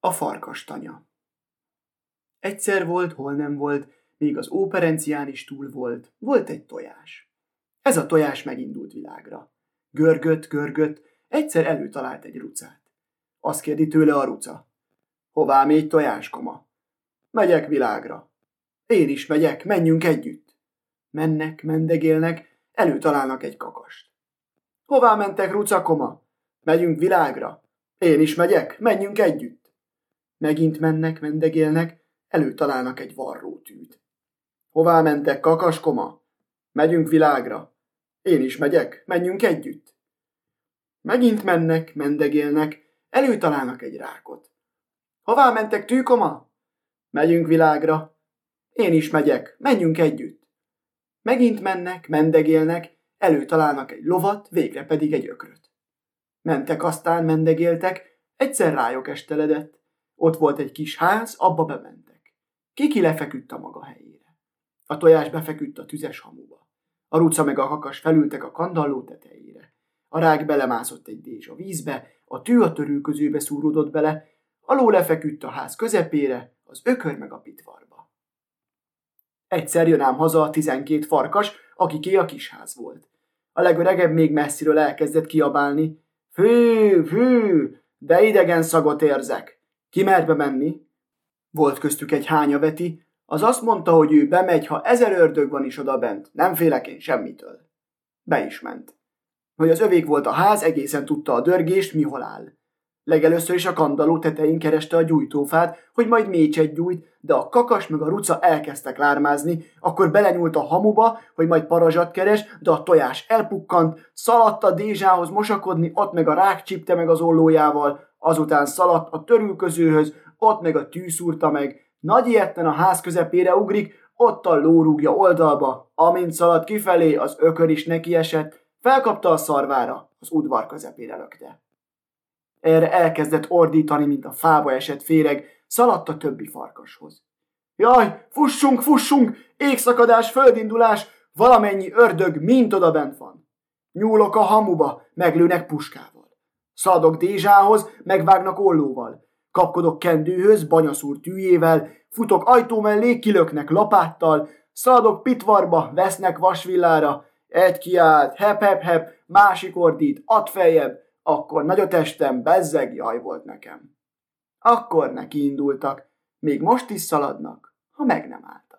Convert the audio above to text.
A farkastanya Egyszer volt, hol nem volt, még az óperencián is túl volt, volt egy tojás. Ez a tojás megindult világra. Görgött, görgött, egyszer előtalált egy rucát. Azt kérdi tőle a ruca. Hová mégy tojáskoma? Megyek világra. Én is megyek, menjünk együtt. Mennek, mendegélnek, előtalálnak egy kakast. Hová mentek, rucakoma? Megyünk világra. Én is megyek, menjünk együtt. Megint mennek, mendegélnek, előtalálnak egy varrótűt. Hová mentek, kakaskoma? Megyünk világra. Én is megyek, menjünk együtt. Megint mennek, mendegélnek, előtalálnak egy rákot. Hová mentek, tűkoma? Megyünk világra. Én is megyek, menjünk együtt. Megint mennek, mendegélnek, előtalálnak egy lovat, végre pedig egy ökröt. Mentek aztán, mendegéltek, egyszer rájuk esteledett. Ott volt egy kis ház, abba bementek. Kiki lefeküdt a maga helyére. A tojás befeküdt a tüzes hamuba. A ruca meg a kakas felültek a kandalló tetejére. A rák belemászott egy dézs a vízbe, a tű a törülközőbe szúródott bele, a ló lefeküdt a ház közepére, az ökör meg a pitvarba. Egyszer jön ám haza a tizenkét farkas, akiké a kisház volt. A legöregebb még messziről elkezdett kiabálni. Fű, fű, de idegen szagot érzek. Ki mert bemenni? Volt köztük egy hányaveti, az azt mondta, hogy ő bemegy, ha ezer ördög van is oda bent, nem félek én semmitől. Be is ment. Hogy az övék volt a ház, egészen tudta a dörgést, mi hol áll. Legelőször is a kandaló tetején kereste a gyújtófát, hogy majd mécset gyújt, de a kakas meg a ruca elkezdtek lármázni, akkor belenyúlt a hamuba, hogy majd parazsat keres, de a tojás elpukkant, szaladt a dézsához mosakodni, ott meg a rák csipte meg az ollójával, azután szaladt a törülközőhöz, ott meg a tű szúrta meg, nagy ilyetten a ház közepére ugrik, ott a ló rúgja oldalba, amint szaladt kifelé, az ökör is nekiesett, felkapta a szarvára, az udvar közepére lökte. Erre elkezdett ordítani, mint a fába esett féreg, szaladt a többi farkashoz. Jaj, fussunk, fussunk, égszakadás, földindulás, valamennyi ördög mind oda bent van. Nyúlok a hamuba, meglőnek puskával. Szaladok Dézsához, megvágnak ollóval. Kapkodok kendőhöz, banyaszúr tűjével, futok ajtó mellé, kilöknek lapáttal, szaladok pitvarba, vesznek vasvillára, egy kiált, hep, hep, hep, másik ordít, ad feljebb, akkor nagy a testem, bezzeg jaj volt nekem. Akkor neki indultak, még most is szaladnak, ha meg nem áll.